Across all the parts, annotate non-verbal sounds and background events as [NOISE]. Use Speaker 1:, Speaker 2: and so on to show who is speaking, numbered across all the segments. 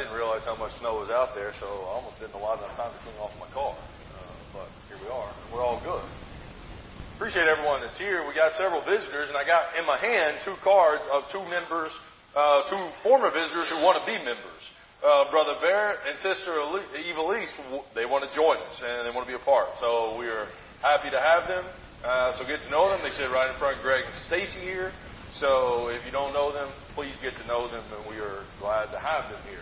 Speaker 1: didn't realize how much snow was out there, so I almost didn't allot enough time to clean off my car. Uh, but here we are. We're all good. Appreciate everyone that's here. We got several visitors, and I got in my hand two cards of two members, uh, two former visitors who want to be members. Uh, Brother Barrett and Sister Eva Lease, they want to join us and they want to be a part. So we are happy to have them. Uh, so get to know them. They sit right in front of Greg and Stacy here. So if you don't know them, please get to know them, and we are glad to have them here.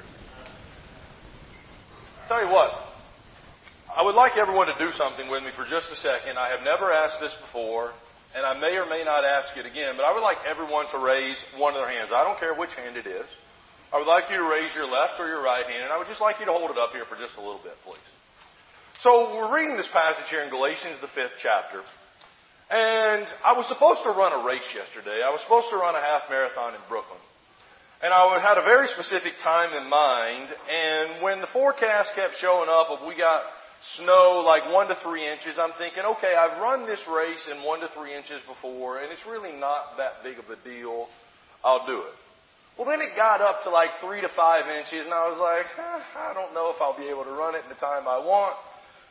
Speaker 1: Tell you what, I would like everyone to do something with me for just a second. I have never asked this before, and I may or may not ask it again, but I would like everyone to raise one of their hands. I don't care which hand it is. I would like you to raise your left or your right hand, and I would just like you to hold it up here for just a little bit, please. So we're reading this passage here in Galatians, the fifth chapter. And I was supposed to run a race yesterday. I was supposed to run a half marathon in Brooklyn. And I had a very specific time in mind. And when the forecast kept showing up of we got snow like one to three inches, I'm thinking, okay, I've run this race in one to three inches before, and it's really not that big of a deal. I'll do it. Well, then it got up to like three to five inches, and I was like, eh, I don't know if I'll be able to run it in the time I want.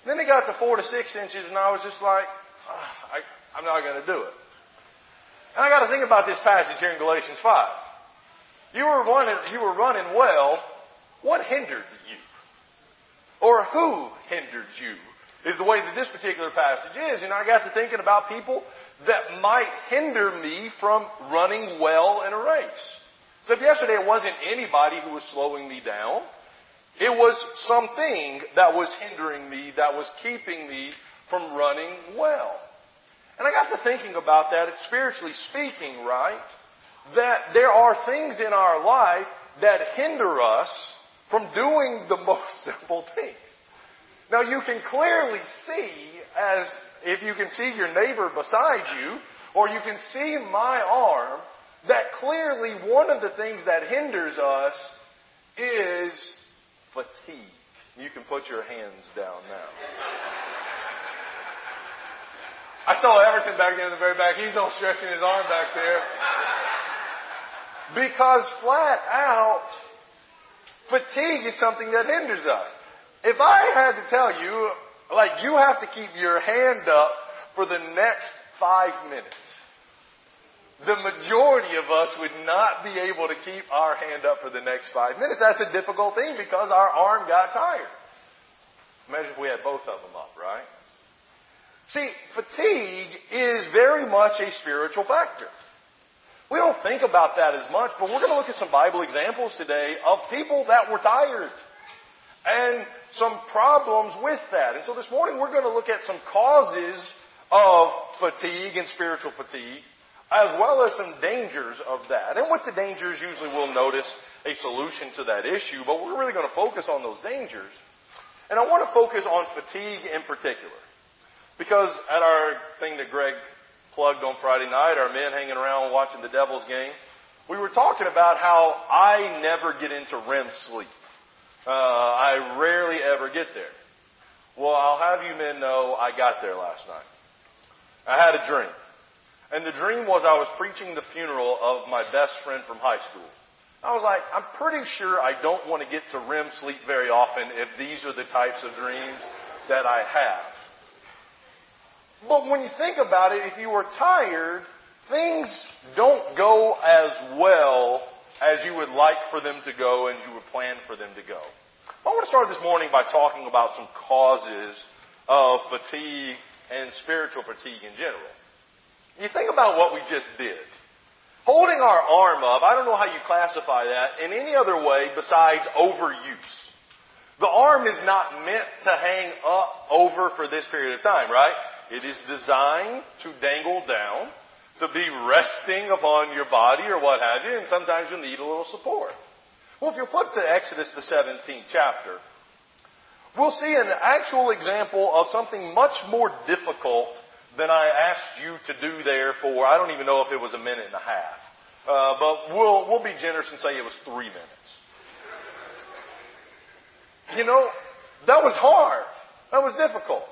Speaker 1: then it got to four to six inches, and I was just like, ah, I, I'm not going to do it. And I got to think about this passage here in Galatians 5. You were running, you were running well. What hindered you? Or who hindered you? Is the way that this particular passage is. And I got to thinking about people that might hinder me from running well in a race. So if yesterday it wasn't anybody who was slowing me down, it was something that was hindering me, that was keeping me from running well. And I got to thinking about that, it's spiritually speaking, right? That there are things in our life that hinder us from doing the [LAUGHS] most simple things. Now you can clearly see as if you can see your neighbor beside you, or you can see my arm, that clearly one of the things that hinders us is fatigue. You can put your hands down now. I saw Everton back there in the very back. He's all stretching his arm back there. Because flat out, fatigue is something that hinders us. If I had to tell you, like you have to keep your hand up for the next five minutes, the majority of us would not be able to keep our hand up for the next five minutes. That's a difficult thing because our arm got tired. Imagine if we had both of them up, right? See, fatigue is very much a spiritual factor. We don't think about that as much, but we're going to look at some Bible examples today of people that were tired and some problems with that. And so this morning we're going to look at some causes of fatigue and spiritual fatigue, as well as some dangers of that. And with the dangers, usually we'll notice a solution to that issue, but we're really going to focus on those dangers. And I want to focus on fatigue in particular. Because at our thing that Greg plugged on Friday night, our men hanging around watching the Devils game, we were talking about how I never get into REM sleep. Uh, I rarely ever get there. Well, I'll have you men know I got there last night. I had a dream. And the dream was I was preaching the funeral of my best friend from high school. I was like, I'm pretty sure I don't want to get to REM sleep very often if these are the types of dreams that I have. But when you think about it, if you are tired, things don't go as well as you would like for them to go and you would plan for them to go. I want to start this morning by talking about some causes of fatigue and spiritual fatigue in general. You think about what we just did. Holding our arm up, I don't know how you classify that in any other way besides overuse. The arm is not meant to hang up over for this period of time, right? It is designed to dangle down, to be resting upon your body or what have you, and sometimes you'll need a little support. Well, if you flip to Exodus, the 17th chapter, we'll see an actual example of something much more difficult than I asked you to do there for, I don't even know if it was a minute and a half. Uh, but we'll, we'll be generous and say it was three minutes. You know, that was hard. That was difficult.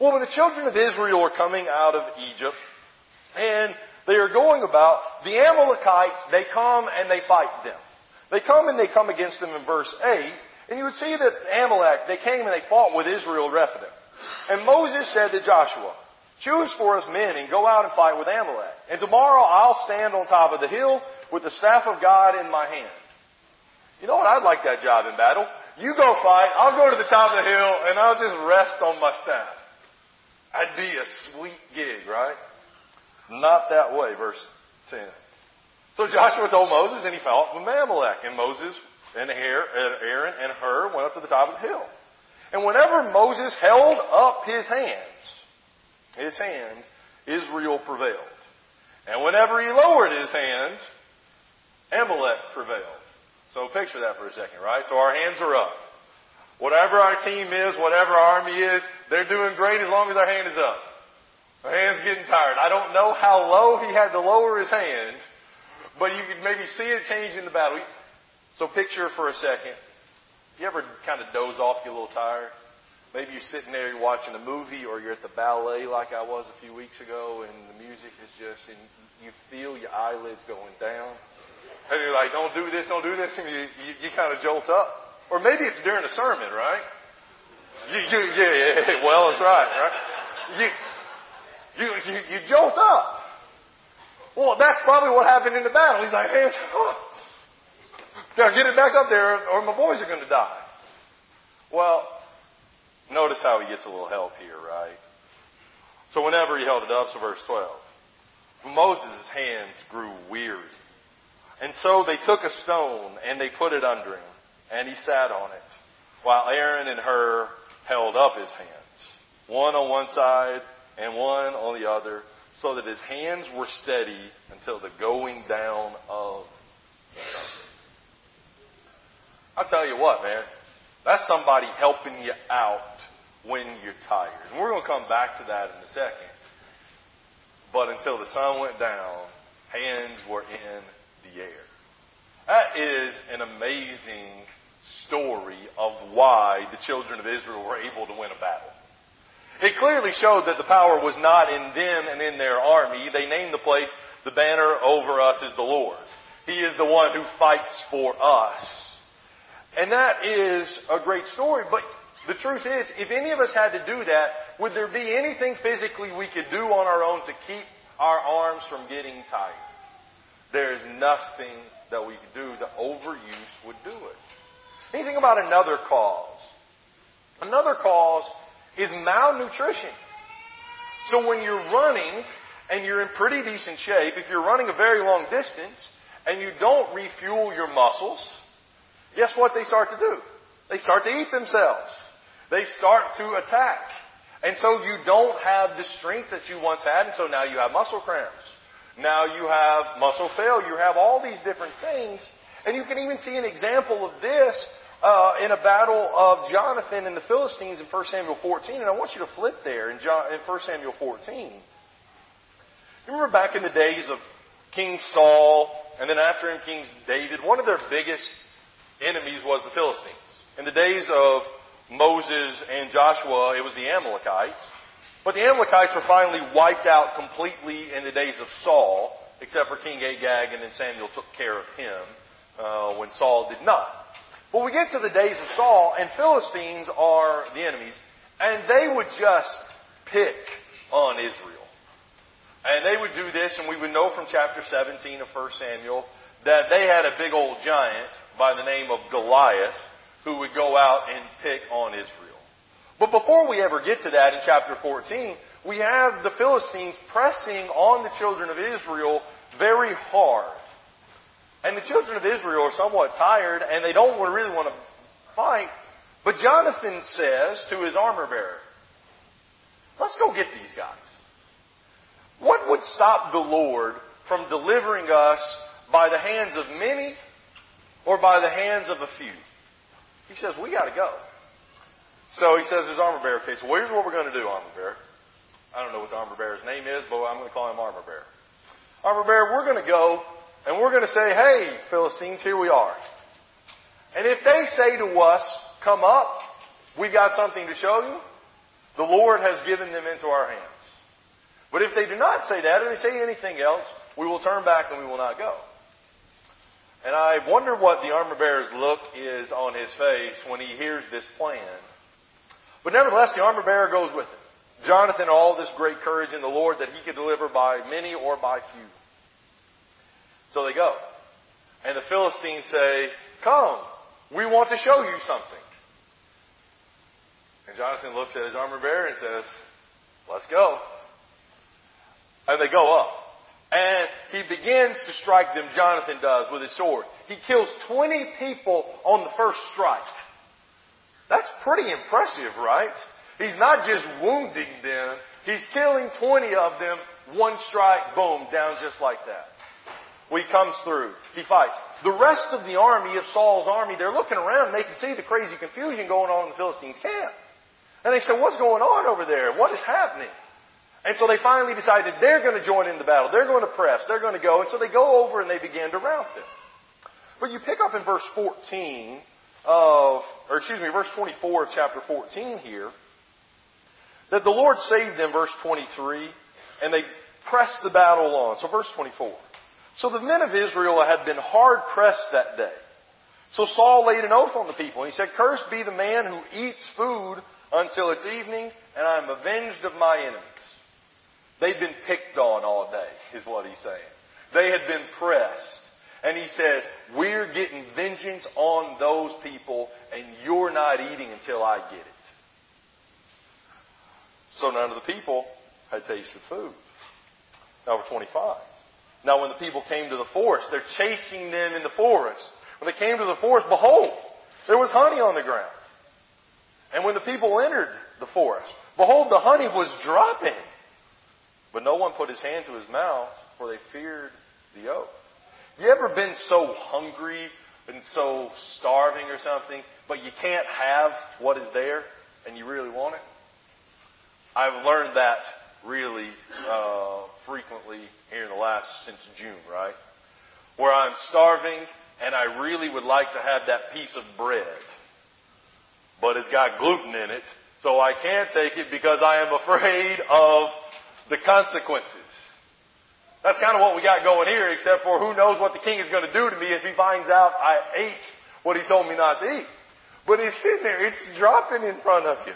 Speaker 1: Well, when the children of Israel are coming out of Egypt and they are going about, the Amalekites, they come and they fight them. They come and they come against them in verse 8, and you would see that Amalek, they came and they fought with Israel at Rephidim. And Moses said to Joshua, Choose for us men and go out and fight with Amalek. And tomorrow I'll stand on top of the hill with the staff of God in my hand. You know what? I'd like that job in battle. You go fight, I'll go to the top of the hill, and I'll just rest on my staff. That'd be a sweet gig, right? Not that way, verse 10. So Joshua told Moses, and he fought with Amalek. And Moses and Aaron and Hur went up to the top of the hill. And whenever Moses held up his hands, his hand, Israel prevailed. And whenever he lowered his hands, Amalek prevailed. So picture that for a second, right? So our hands are up. Whatever our team is, whatever our army is, they're doing great as long as our hand is up. Our hand's getting tired. I don't know how low he had to lower his hand, but you could maybe see it change in the battle. So picture for a second. You ever kind of doze off, get a little tired? Maybe you're sitting there, you're watching a movie, or you're at the ballet like I was a few weeks ago, and the music is just, and you feel your eyelids going down. And you're like, don't do this, don't do this, and you, you, you kind of jolt up. Or maybe it's during a sermon, right? You, you, yeah, yeah, well, that's right, right? You, you, you, you jolt up. Well, that's probably what happened in the battle. He's like, hands, oh, gotta get it back up there or my boys are going to die. Well, notice how he gets a little help here, right? So whenever he held it up, so verse 12. Moses' hands grew weary. And so they took a stone and they put it under him, and he sat on it, while Aaron and Hur held up his hands, one on one side and one on the other, so that his hands were steady until the going down of the sun. I'll tell you what, man, that's somebody helping you out when you're tired. And we're going to come back to that in a second. But until the sun went down, hands were in the air. That is an amazing story of why the children of Israel were able to win a battle. It clearly showed that the power was not in them and in their army. They named the place, the banner over us is the Lord. He is the one who fights for us. And that is a great story, but the truth is, if any of us had to do that, would there be anything physically we could do on our own to keep our arms from getting tired? There is nothing that we could do. The overuse would do it. Anything about another cause? Another cause is malnutrition. So when you're running and you're in pretty decent shape, if you're running a very long distance and you don't refuel your muscles, guess what they start to do? They start to eat themselves. They start to attack. And so you don't have the strength that you once had, and so now you have muscle cramps. Now you have muscle failure. You have all these different things. And you can even see an example of this uh, in a battle of Jonathan and the Philistines in 1 Samuel 14. And I want you to flip there in, John, in 1 Samuel 14. Remember back in the days of King Saul and then after him King David, one of their biggest enemies was the Philistines. In the days of Moses and Joshua, it was the Amalekites. But the Amalekites were finally wiped out completely in the days of Saul, except for King Agag, and then Samuel took care of him uh, when Saul did not. But we get to the days of Saul, and Philistines are the enemies, and they would just pick on Israel. And they would do this, and we would know from chapter 17 of 1 Samuel that they had a big old giant by the name of Goliath who would go out and pick on Israel. But before we ever get to that in chapter 14, we have the Philistines pressing on the children of Israel very hard. And the children of Israel are somewhat tired and they don't really want to fight. But Jonathan says to his armor bearer, let's go get these guys. What would stop the Lord from delivering us by the hands of many or by the hands of a few? He says, we got to go. So he says to his armor bearer, okay, so here's what we're going to do, armor bearer. I don't know what the armor bearer's name is, but I'm going to call him armor bearer. Armor bearer, we're going to go and we're going to say, hey, Philistines, here we are. And if they say to us, come up, we've got something to show you, the Lord has given them into our hands. But if they do not say that, or they say anything else, we will turn back and we will not go. And I wonder what the armor bearer's look is on his face when he hears this plan. But nevertheless, the armor bearer goes with him. Jonathan, all this great courage in the Lord that he could deliver by many or by few. So they go. And the Philistines say, Come, we want to show you something. And Jonathan looks at his armor bearer and says, Let's go. And they go up. And he begins to strike them, Jonathan does, with his sword. He kills 20 people on the first strike. That's pretty impressive, right? He's not just wounding them, he's killing 20 of them, one strike, boom, down just like that. Well, he comes through. He fights. The rest of the army of Saul's army, they're looking around and they can see the crazy confusion going on in the Philistines' camp. And they say, what's going on over there? What is happening? And so they finally decided they're going to join in the battle. They're going to press. They're going to go. And so they go over and they begin to rout them. But you pick up in verse 14 of, or excuse me, verse 24 of chapter 14 here, that the Lord saved them, verse 23, and they pressed the battle on. So verse 24. So the men of Israel had been hard pressed that day. So Saul laid an oath on the people. And he said, Cursed be the man who eats food until it's evening, and I am avenged of my enemies. They've been picked on all day, is what he's saying. They had been pressed. And he says, We're getting vengeance on those people, and you're not eating until I get it. So none of the people had tasted food. Number 25. Now when the people came to the forest, they're chasing them in the forest. When they came to the forest, behold, there was honey on the ground. And when the people entered the forest, behold, the honey was dropping. But no one put his hand to his mouth, for they feared the oath. You ever been so hungry and so starving or something, but you can't have what is there and you really want it? I've learned that really uh, frequently here in the last since June, right? Where I'm starving and I really would like to have that piece of bread, but it's got gluten in it, so I can't take it because I am afraid of the consequences. That's kind of what we got going here, except for who knows what the king is going to do to me if he finds out I ate what he told me not to eat. But it's sitting there, it's dropping in front of you.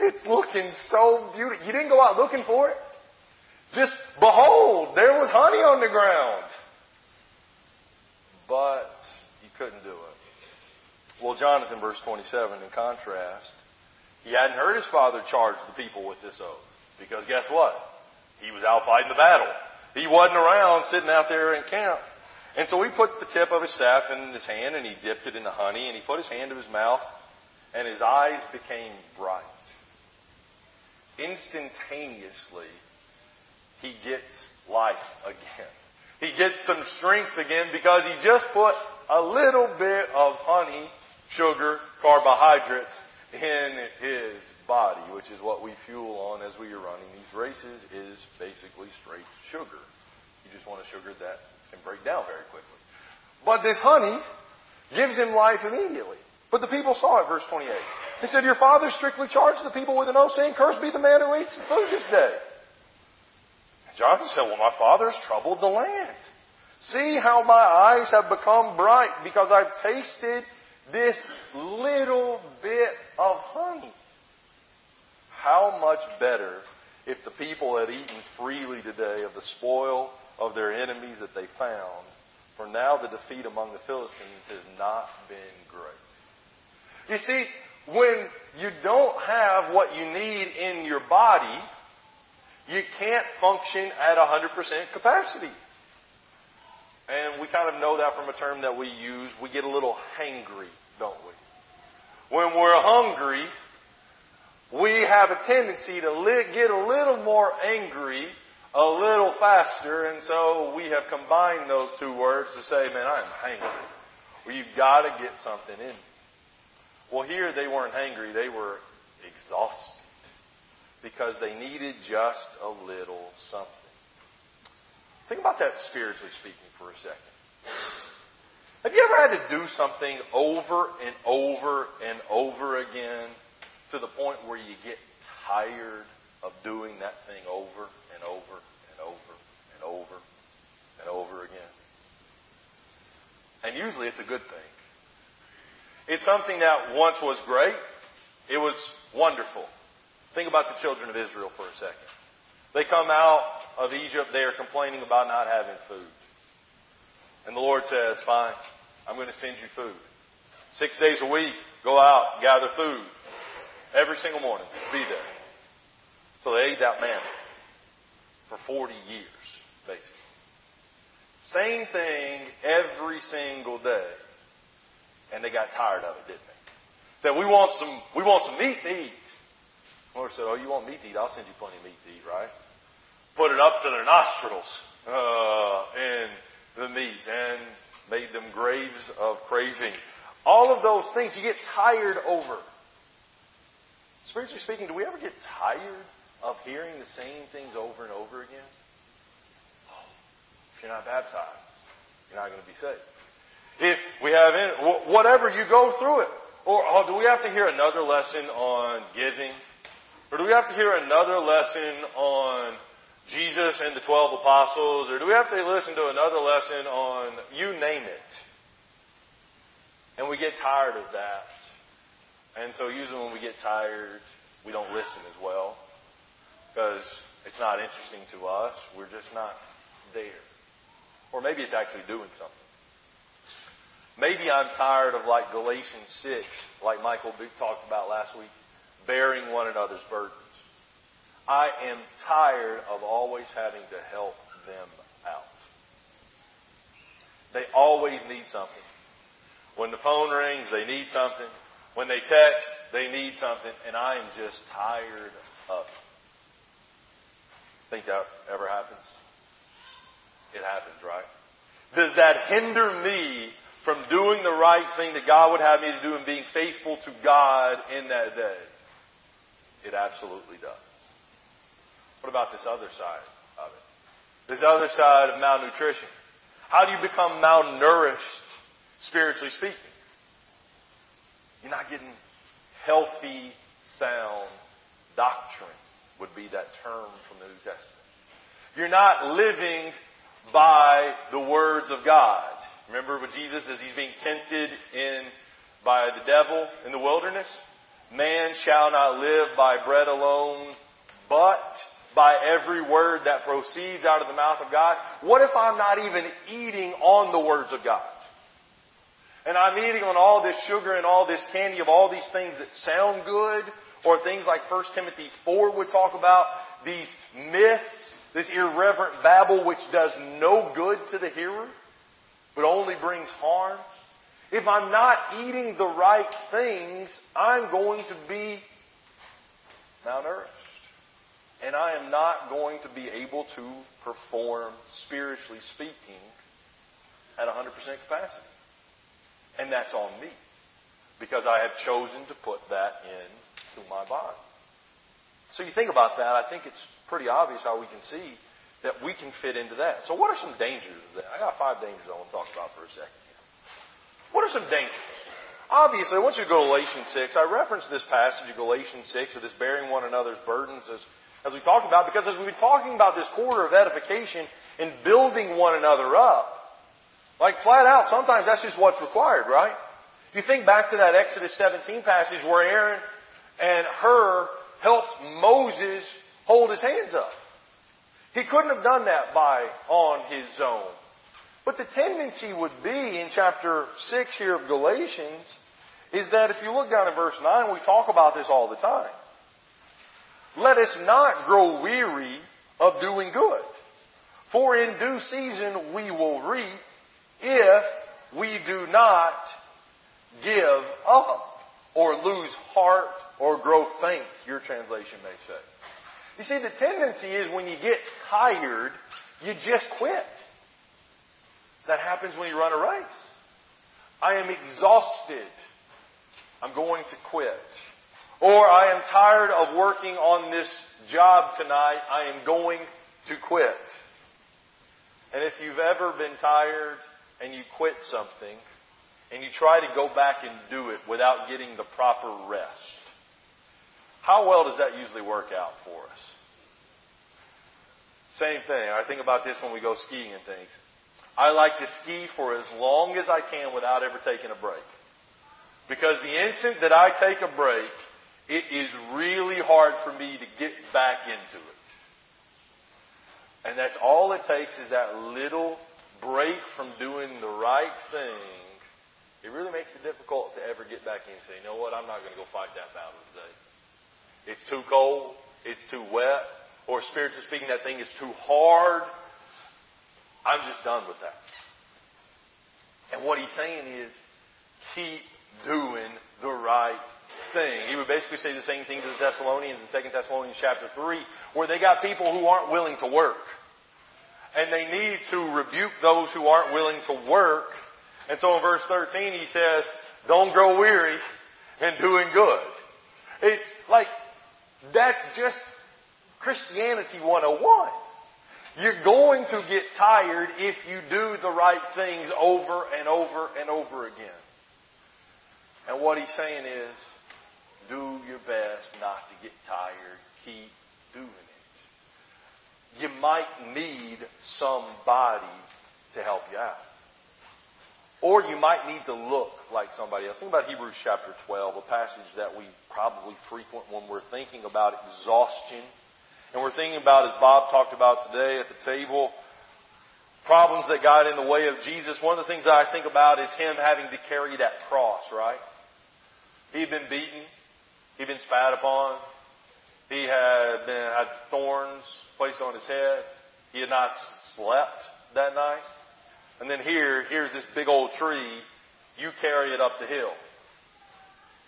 Speaker 1: It's looking so beautiful. You didn't go out looking for it. Just behold, there was honey on the ground. But you couldn't do it. Well, Jonathan, verse 27, in contrast, he hadn't heard his father charge the people with this oath. Because guess what? He was out fighting the battle. He wasn't around sitting out there in camp. And so he put the tip of his staff in his hand and he dipped it in the honey and he put his hand to his mouth and his eyes became bright. Instantaneously, he gets life again. He gets some strength again because he just put a little bit of honey, sugar, carbohydrates in his body, which is what we fuel on as we are running these races, is basically straight sugar. You just want a sugar that can break down very quickly. But this honey gives him life immediately. But the people saw it, verse 28. He said, Your father strictly charged the people with an oath, saying, Cursed be the man who eats the food this day. And Jonathan said, Well, my father has troubled the land. See how my eyes have become bright because I've tasted this little bit of honey. How much better if the people had eaten freely today of the spoil of their enemies that they found, for now the defeat among the Philistines has not been great. You see, when you don't have what you need in your body, you can't function at 100% capacity. And we kind of know that from a term that we use. We get a little hangry, don't we? When we're hungry, we have a tendency to get a little more angry a little faster, and so we have combined those two words to say, man, I'm hangry. Well, you've got to get something in. Well, here they weren't hangry, they were exhausted because they needed just a little something. Think about that spiritually speaking for a second. Have you ever had to do something over and over and over again to the point where you get tired of doing that thing over and over and over and over and over again? And usually it's a good thing. It's something that once was great. It was wonderful. Think about the children of Israel for a second. They come out of Egypt. They are complaining about not having food. And the Lord says, fine, I'm going to send you food. Six days a week, go out, gather food. Every single morning, be there. So they ate that manna for 40 years, basically. Same thing every single day. And they got tired of it, didn't they? Said, we want some, we want some meat to eat. The Lord said, oh, you want meat to eat? I'll send you plenty of meat to eat, right? Put it up to their nostrils, uh, and the meat and made them graves of craving. All of those things you get tired over. Spiritually speaking, do we ever get tired of hearing the same things over and over again? If you're not baptized, you're not going to be saved. If we have any, whatever you go through it, or oh, do we have to hear another lesson on giving? Or do we have to hear another lesson on Jesus and the 12 apostles? Or do we have to listen to another lesson on you name it? And we get tired of that. And so usually when we get tired, we don't listen as well because it's not interesting to us. We're just not there. Or maybe it's actually doing something. Maybe I'm tired of like Galatians 6, like Michael talked about last week, bearing one another's burdens. I am tired of always having to help them out. They always need something. When the phone rings, they need something. When they text, they need something, and I am just tired of it. Think that ever happens? It happens, right? Does that hinder me from doing the right thing that God would have me to do and being faithful to God in that day? It absolutely does. What about this other side of it? This other side of malnutrition. How do you become malnourished, spiritually speaking? You're not getting healthy, sound doctrine, would be that term from the New Testament. You're not living by the words of God. Remember what Jesus, as he's being tempted in by the devil in the wilderness? Man shall not live by bread alone, but by every word that proceeds out of the mouth of God. What if I'm not even eating on the words of God? And I'm eating on all this sugar and all this candy of all these things that sound good, or things like 1 Timothy 4 would talk about, these myths, this irreverent babble which does no good to the hearer, but only brings harm. If I'm not eating the right things, I'm going to be malnourished. And I am not going to be able to perform, spiritually speaking, at 100% capacity. And that's on me. Because I have chosen to put that into my body. So you think about that, I think it's pretty obvious how we can see that we can fit into that. So what are some dangers of that? I got five dangers I want to talk about for a second. What are some dangers? Obviously, want you go to Galatians 6. I referenced this passage of Galatians 6 of this bearing one another's burdens as, as we talked about, because as we've been talking about this quarter of edification and building one another up, like flat out, sometimes that's just what's required, right? You think back to that Exodus 17 passage where Aaron and Hur helped Moses hold his hands up. He couldn't have done that by on his own. But the tendency would be in chapter 6 here of Galatians is that if you look down in verse 9, we talk about this all the time. Let us not grow weary of doing good. For in due season we will reap if we do not give up or lose heart or grow faint, your translation may say. You see, the tendency is when you get tired, you just quit. That happens when you run a race. I am exhausted. I'm going to quit. Or I am tired of working on this job tonight. I am going to quit. And if you've ever been tired and you quit something and you try to go back and do it without getting the proper rest, how well does that usually work out for us? Same thing. I think about this when we go skiing and things.
Speaker 2: I like to ski for as long as I can without ever taking a break. Because the instant that I take a break, it is really hard for me to get back into it. And that's all it takes is that little break from doing the right thing. It really makes it difficult to ever get back in and say, you know what, I'm not going to go fight that battle today. It's too cold. It's too wet. Or spiritually speaking, that thing is too hard. I'm just done with that. And what he's saying is, keep doing the right thing. He would basically say the same thing to the Thessalonians in 2 Thessalonians chapter 3, where they got people who aren't willing to work. And they need to rebuke those who aren't willing to work. And so in verse 13 he says, don't grow weary in doing good. It's like, that's just Christianity 101. You're going to get tired if you do the right things over and over and over again. And what he's saying is, do your best not to get tired. Keep doing it. You might need somebody to help you out. Or you might need to look like somebody else. Think about Hebrews chapter 12, a passage that we probably frequent when we're thinking about exhaustion. And we're thinking about, as Bob talked about today at the table, problems that got in the way of Jesus. One of the things that I think about is him having to carry that cross, right? He'd been beaten. He'd been spat upon. He had been, had thorns placed on his head. He had not slept that night. And then here, here's this big old tree. You carry it up the hill.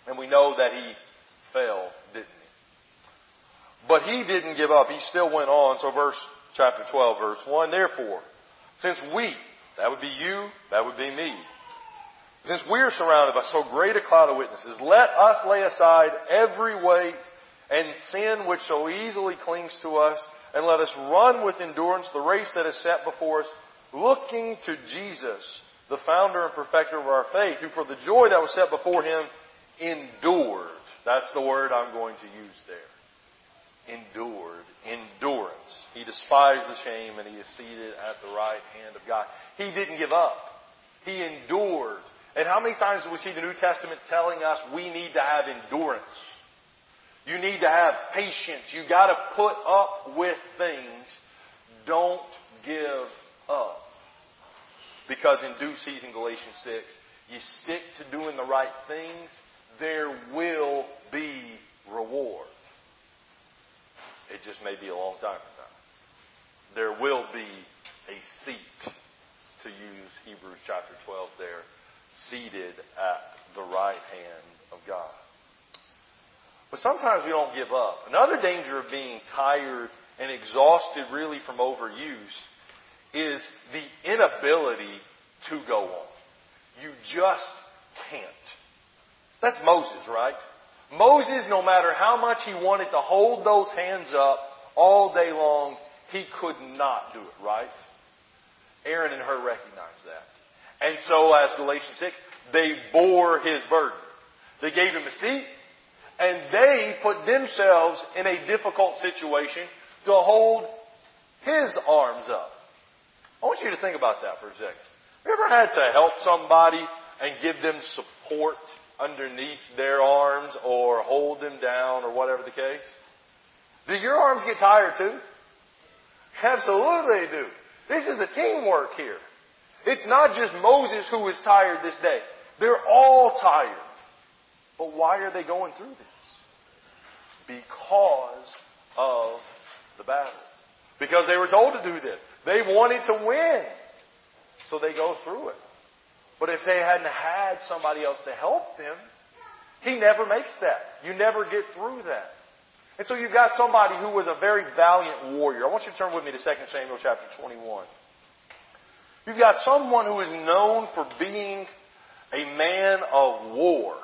Speaker 2: And we know that he fell, didn't he? But he didn't give up. He still went on. So verse, chapter 12, verse 1, therefore, since we, that would be you, that would be me, since we are surrounded by so great a cloud of witnesses, let us lay aside every weight and sin which so easily clings to us, and let us run with endurance the race that is set before us, looking to Jesus, the founder and perfecter of our faith, who for the joy that was set before him endured. That's the word I'm going to use there. Endured. Endurance. He despised the shame and he is seated at the right hand of God. He didn't give up. He endured and how many times do we see the New Testament telling us we need to have endurance? You need to have patience. You gotta put up with things. Don't give up. Because in due season, Galatians 6, you stick to doing the right things, there will be reward. It just may be a long time from now. There will be a seat, to use Hebrews chapter 12 there, seated at the right hand of God. But sometimes we don't give up. Another danger of being tired and exhausted really from overuse is the inability to go on. You just can't. That's Moses, right? Moses, no matter how much he wanted to hold those hands up all day long, he could not do it, right? Aaron and Hur recognized that. And so, as Galatians 6, they bore his burden. They gave him a seat, and they put themselves in a difficult situation to hold his arms up. I want you to think about that for a second. Have you ever had to help somebody and give them support underneath their arms or hold them down or whatever the case? Do your arms get tired too? Absolutely they do. This is a teamwork here. It's not just Moses who is tired this day. They're all tired. But why are they going through this? Because of the battle. Because they were told to do this. They wanted to win. So they go through it. But if they hadn't had somebody else to help them, he never makes that. You never get through that. And so you've got somebody who was a very valiant warrior. I want you to turn with me to 2 Samuel chapter 21. You've got someone who is known for being a man of war.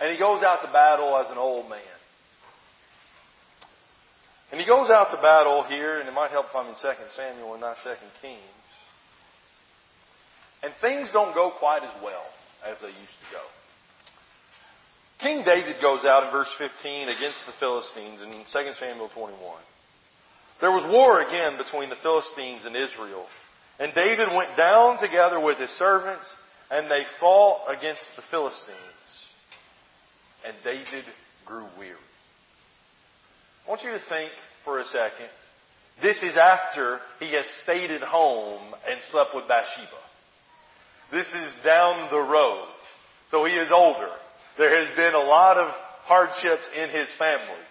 Speaker 2: And he goes out to battle as an old man. And he goes out to battle here, and it might help if I'm in 2 Samuel and not 2 Kings. And things don't go quite as well as they used to go. King David goes out in verse 15 against the Philistines in 2 Samuel 21. There was war again between the Philistines and Israel. And David went down together with his servants, and they fought against the Philistines. And David grew weary. I want you to think for a second. This is after he has stayed at home and slept with Bathsheba. This is down the road. So he is older. There has been a lot of hardships in his family.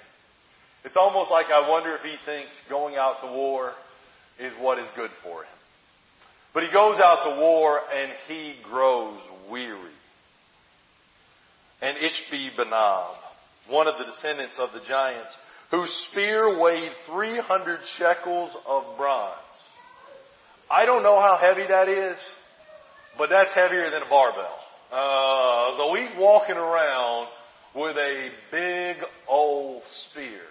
Speaker 2: It's almost like I wonder if he thinks going out to war is what is good for him. But he goes out to war and he grows weary. And Ishbi Benob, one of the descendants of the giants, whose spear weighed 300 shekels of bronze. I don't know how heavy that is, but that's heavier than a barbell. Uh, so he's walking around with a big old spear.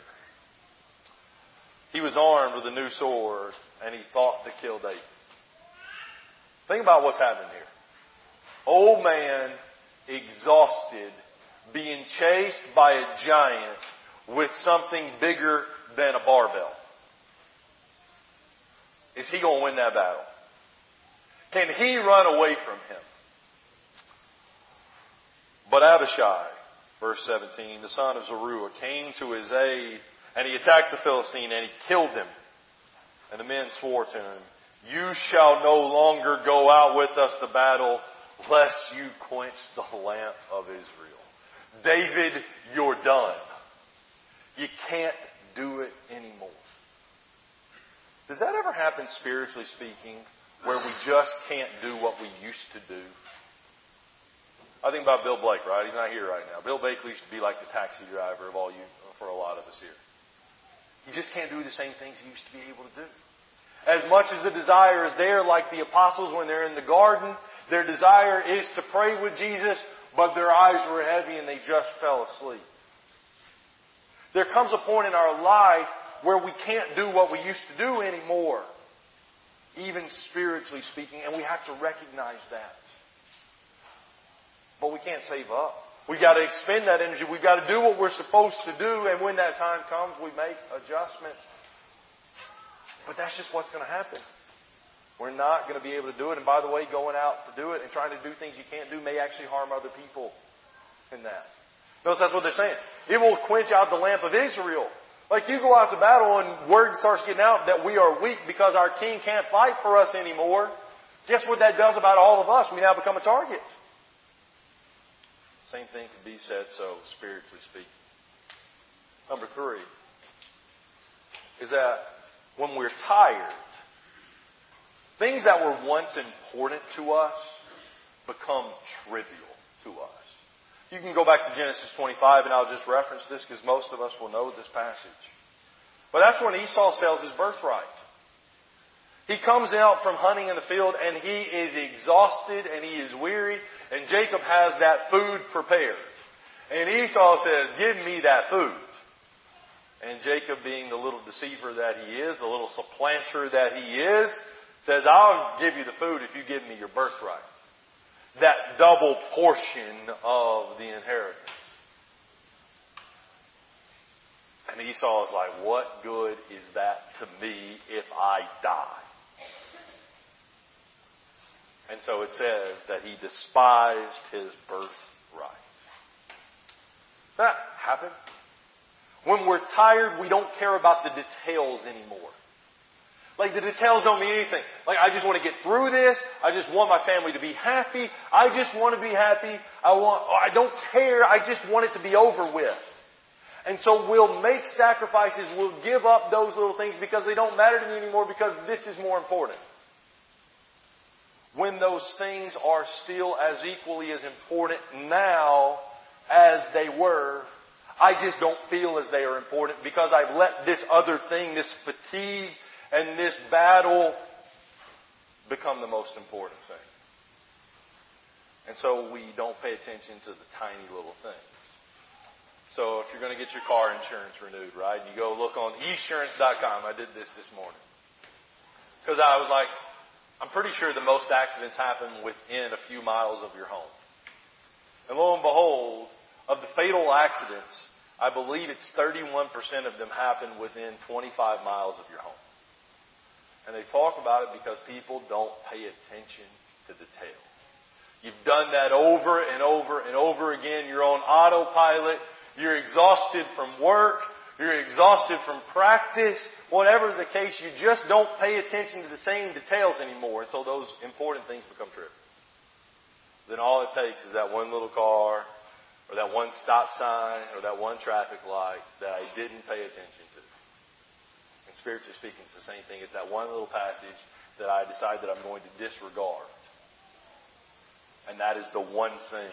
Speaker 2: He was armed with a new sword, and he thought to kill David. Think about what's happening here. Old man, exhausted, being chased by a giant with something bigger than a barbell. Is he going to win that battle? Can he run away from him? But Abishai, verse 17, the son of Zeruiah, came to his aid, and he attacked the Philistine, and he killed him. And the men swore to him, You shall no longer go out with us to battle, lest you quench the lamp of Israel. David, you're done. You can't do it anymore. Does that ever happen spiritually speaking, where we just can't do what we used to do? I think about Bill Blake, right? He's not here right now. Bill Blake used to be like the taxi driver of all you, for a lot of us here. You just can't do the same things you used to be able to do. As much as the desire is there, like the apostles when they're in the garden, their desire is to pray with Jesus, but their eyes were heavy and they just fell asleep. There comes a point in our life where we can't do what we used to do anymore, even spiritually speaking, and we have to recognize that. But we can't save up. We've got to expend that energy. We've got to do what we're supposed to do, and when that time comes, we make adjustments. But that's just what's going to happen. We're not going to be able to do it. And by the way, going out to do it and trying to do things you can't do may actually harm other people in that. Notice that's what they're saying. It will quench out the lamp of Israel. Like you go out to battle and word starts getting out that we are weak because our king can't fight for us anymore. Guess what that does about all of us? We now become a target. Same thing could be said so spiritually speaking. Number three is that when we're tired, things that were once important to us become trivial to us. You can go back to Genesis 25 and I'll just reference this because most of us will know this passage. But that's when Esau sells his birthright. He comes out from hunting in the field and he is exhausted and he is weary and Jacob has that food prepared. And Esau says, give me that food. And Jacob being the little deceiver that he is, the little supplanter that he is, says, I'll give you the food if you give me your birthright. That double portion of the inheritance. And Esau is like, what good is that to me if I die? And so it says that he despised his birthright. Does that happen? When we're tired, we don't care about the details anymore. Like the details don't mean anything. Like I just want to get through this. I just want my family to be happy. I just want to be happy. I want, oh, I don't care. I just want it to be over with. And so we'll make sacrifices. We'll give up those little things because they don't matter to me anymore because this is more important when those things are still as equally as important now as they were. I just don't feel as they are important because I've let this other thing, this fatigue and this battle become the most important thing. And so we don't pay attention to the tiny little things. So if you're going to get your car insurance renewed, right, you go look on esurance.com. I did this this morning. Because I was like, I'm pretty sure the most accidents happen within a few miles of your home. And lo and behold, of the fatal accidents, I believe it's 31% of them happen within 25 miles of your home. And they talk about it because people don't pay attention to detail. You've done that over and over and over again. You're on autopilot. You're exhausted from work. You're exhausted from practice. Whatever the case, you just don't pay attention to the same details anymore. And so those important things become trivial. Then all it takes is that one little car or that one stop sign or that one traffic light that I didn't pay attention to. And spiritually speaking, it's the same thing It's that one little passage that I decide that I'm going to disregard. And that is the one thing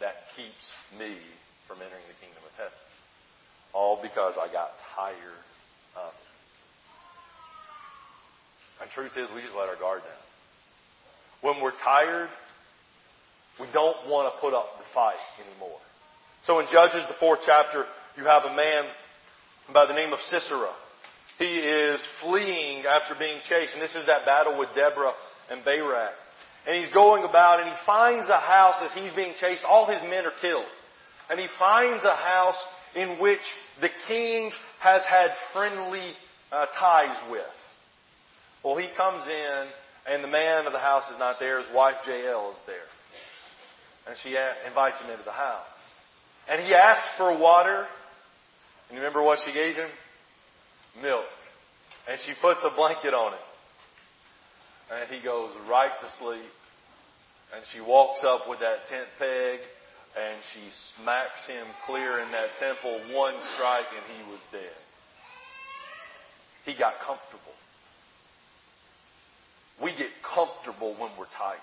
Speaker 2: that keeps me from entering the kingdom of heaven. All because I got tired of it. And truth is, we just let our guard down. When we're tired, we don't want to put up the fight anymore. So in Judges, the fourth chapter, you have a man by the name of Sisera. He is fleeing after being chased, and this is that battle with Deborah and Barak. And he's going about and he finds a house as he's being chased. All his men are killed. And he finds a house in which the king has had friendly uh, ties with. Well, he comes in and the man of the house is not there. His wife Jael is there. And she invites him into the house. And he asks for water. And you remember what she gave him? Milk. And she puts a blanket on it. And he goes right to sleep. And she walks up with that tent peg and she smacks him clear in that temple one strike and he was dead. He got comfortable. We get comfortable when we're tired.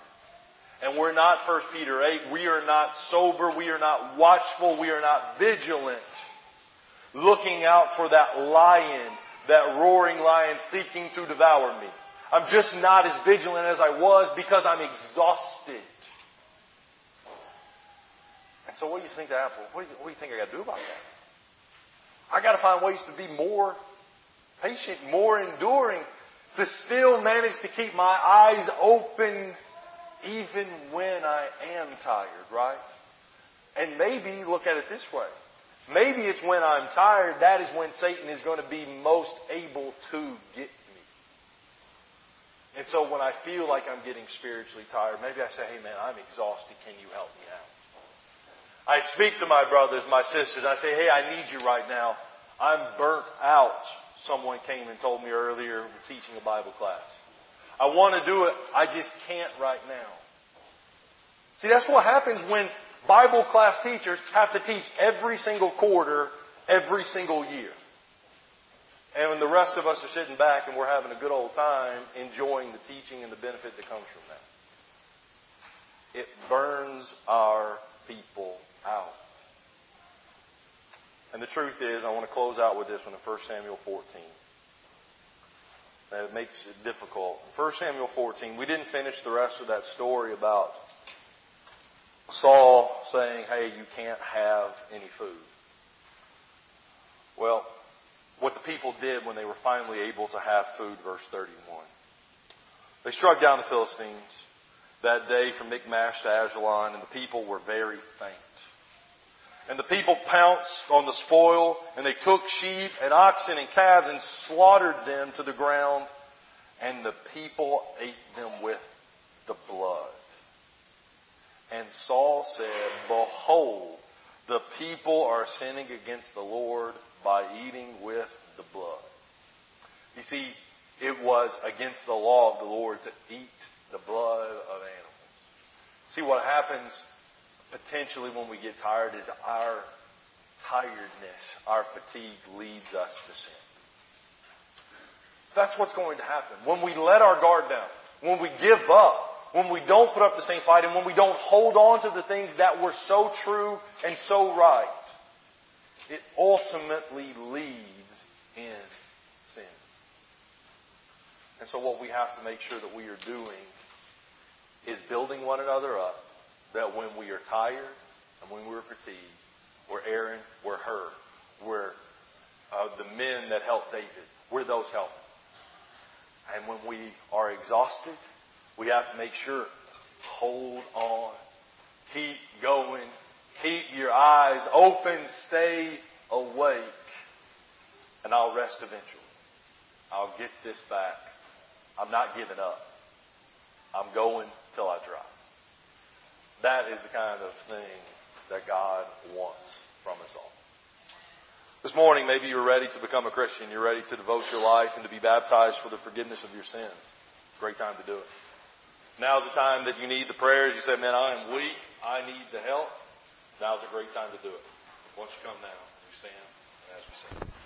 Speaker 2: And we're not 1 Peter 8. We are not sober. We are not watchful. We are not vigilant. Looking out for that lion, that roaring lion seeking to devour me. I'm just not as vigilant as I was because I'm exhausted. And so what do you think that, what do you, what do you think I got to do about that? I got to find ways to be more patient, more enduring, to still manage to keep my eyes open even when I am tired, right? And maybe look at it this way. Maybe it's when I'm tired, that is when Satan is going to be most able to get me. And so when I feel like I'm getting spiritually tired, maybe I say, hey man, I'm exhausted. Can you help me out? I speak to my brothers, my sisters. I say, hey, I need you right now. I'm burnt out. Someone came and told me earlier teaching a Bible class. I want to do it. I just can't right now. See, that's what happens when Bible class teachers have to teach every single quarter, every single year. And when the rest of us are sitting back and we're having a good old time enjoying the teaching and the benefit that comes from that. It burns our people out. And the truth is, I want to close out with this one in 1 Samuel 14 that makes it difficult. 1 Samuel 14, we didn't finish the rest of that story about Saul saying, hey, you can't have any food. Well, what the people did when they were finally able to have food, verse 31. They struck down the Philistines that day from Michmash to Ajalon, and the people were very faint. And the people pounced on the spoil, and they took sheep and oxen and calves and slaughtered them to the ground, and the people ate them with the blood. And Saul said, Behold, the people are sinning against the Lord by eating with the blood. You see, it was against the law of the Lord to eat the blood of animals. See, what happens potentially when we get tired is our tiredness, our fatigue leads us to sin. That's what's going to happen. When we let our guard down, when we give up, when we don't put up the same fight, and when we don't hold on to the things that were so true and so right, it ultimately leads in sin. And so what we have to make sure that we are doing is building one another up that when we are tired and when we're fatigued, we're Aaron, we're Hur, we're uh, the men that helped David, we're those helping. And when we are exhausted, we have to make sure, hold on, keep going, keep your eyes open, stay awake, and I'll rest eventually. I'll get this back. I'm not giving up. I'm going till I drop. That is the kind of thing that God wants from us all. This morning, maybe you're ready to become a Christian. You're ready to devote your life and to be baptized for the forgiveness of your sins. Great time to do it. Now's the time that you need the prayers. You say, man, I am weak. I need the help. Now's a great time to do it. Won't you come now? We stand as we sing.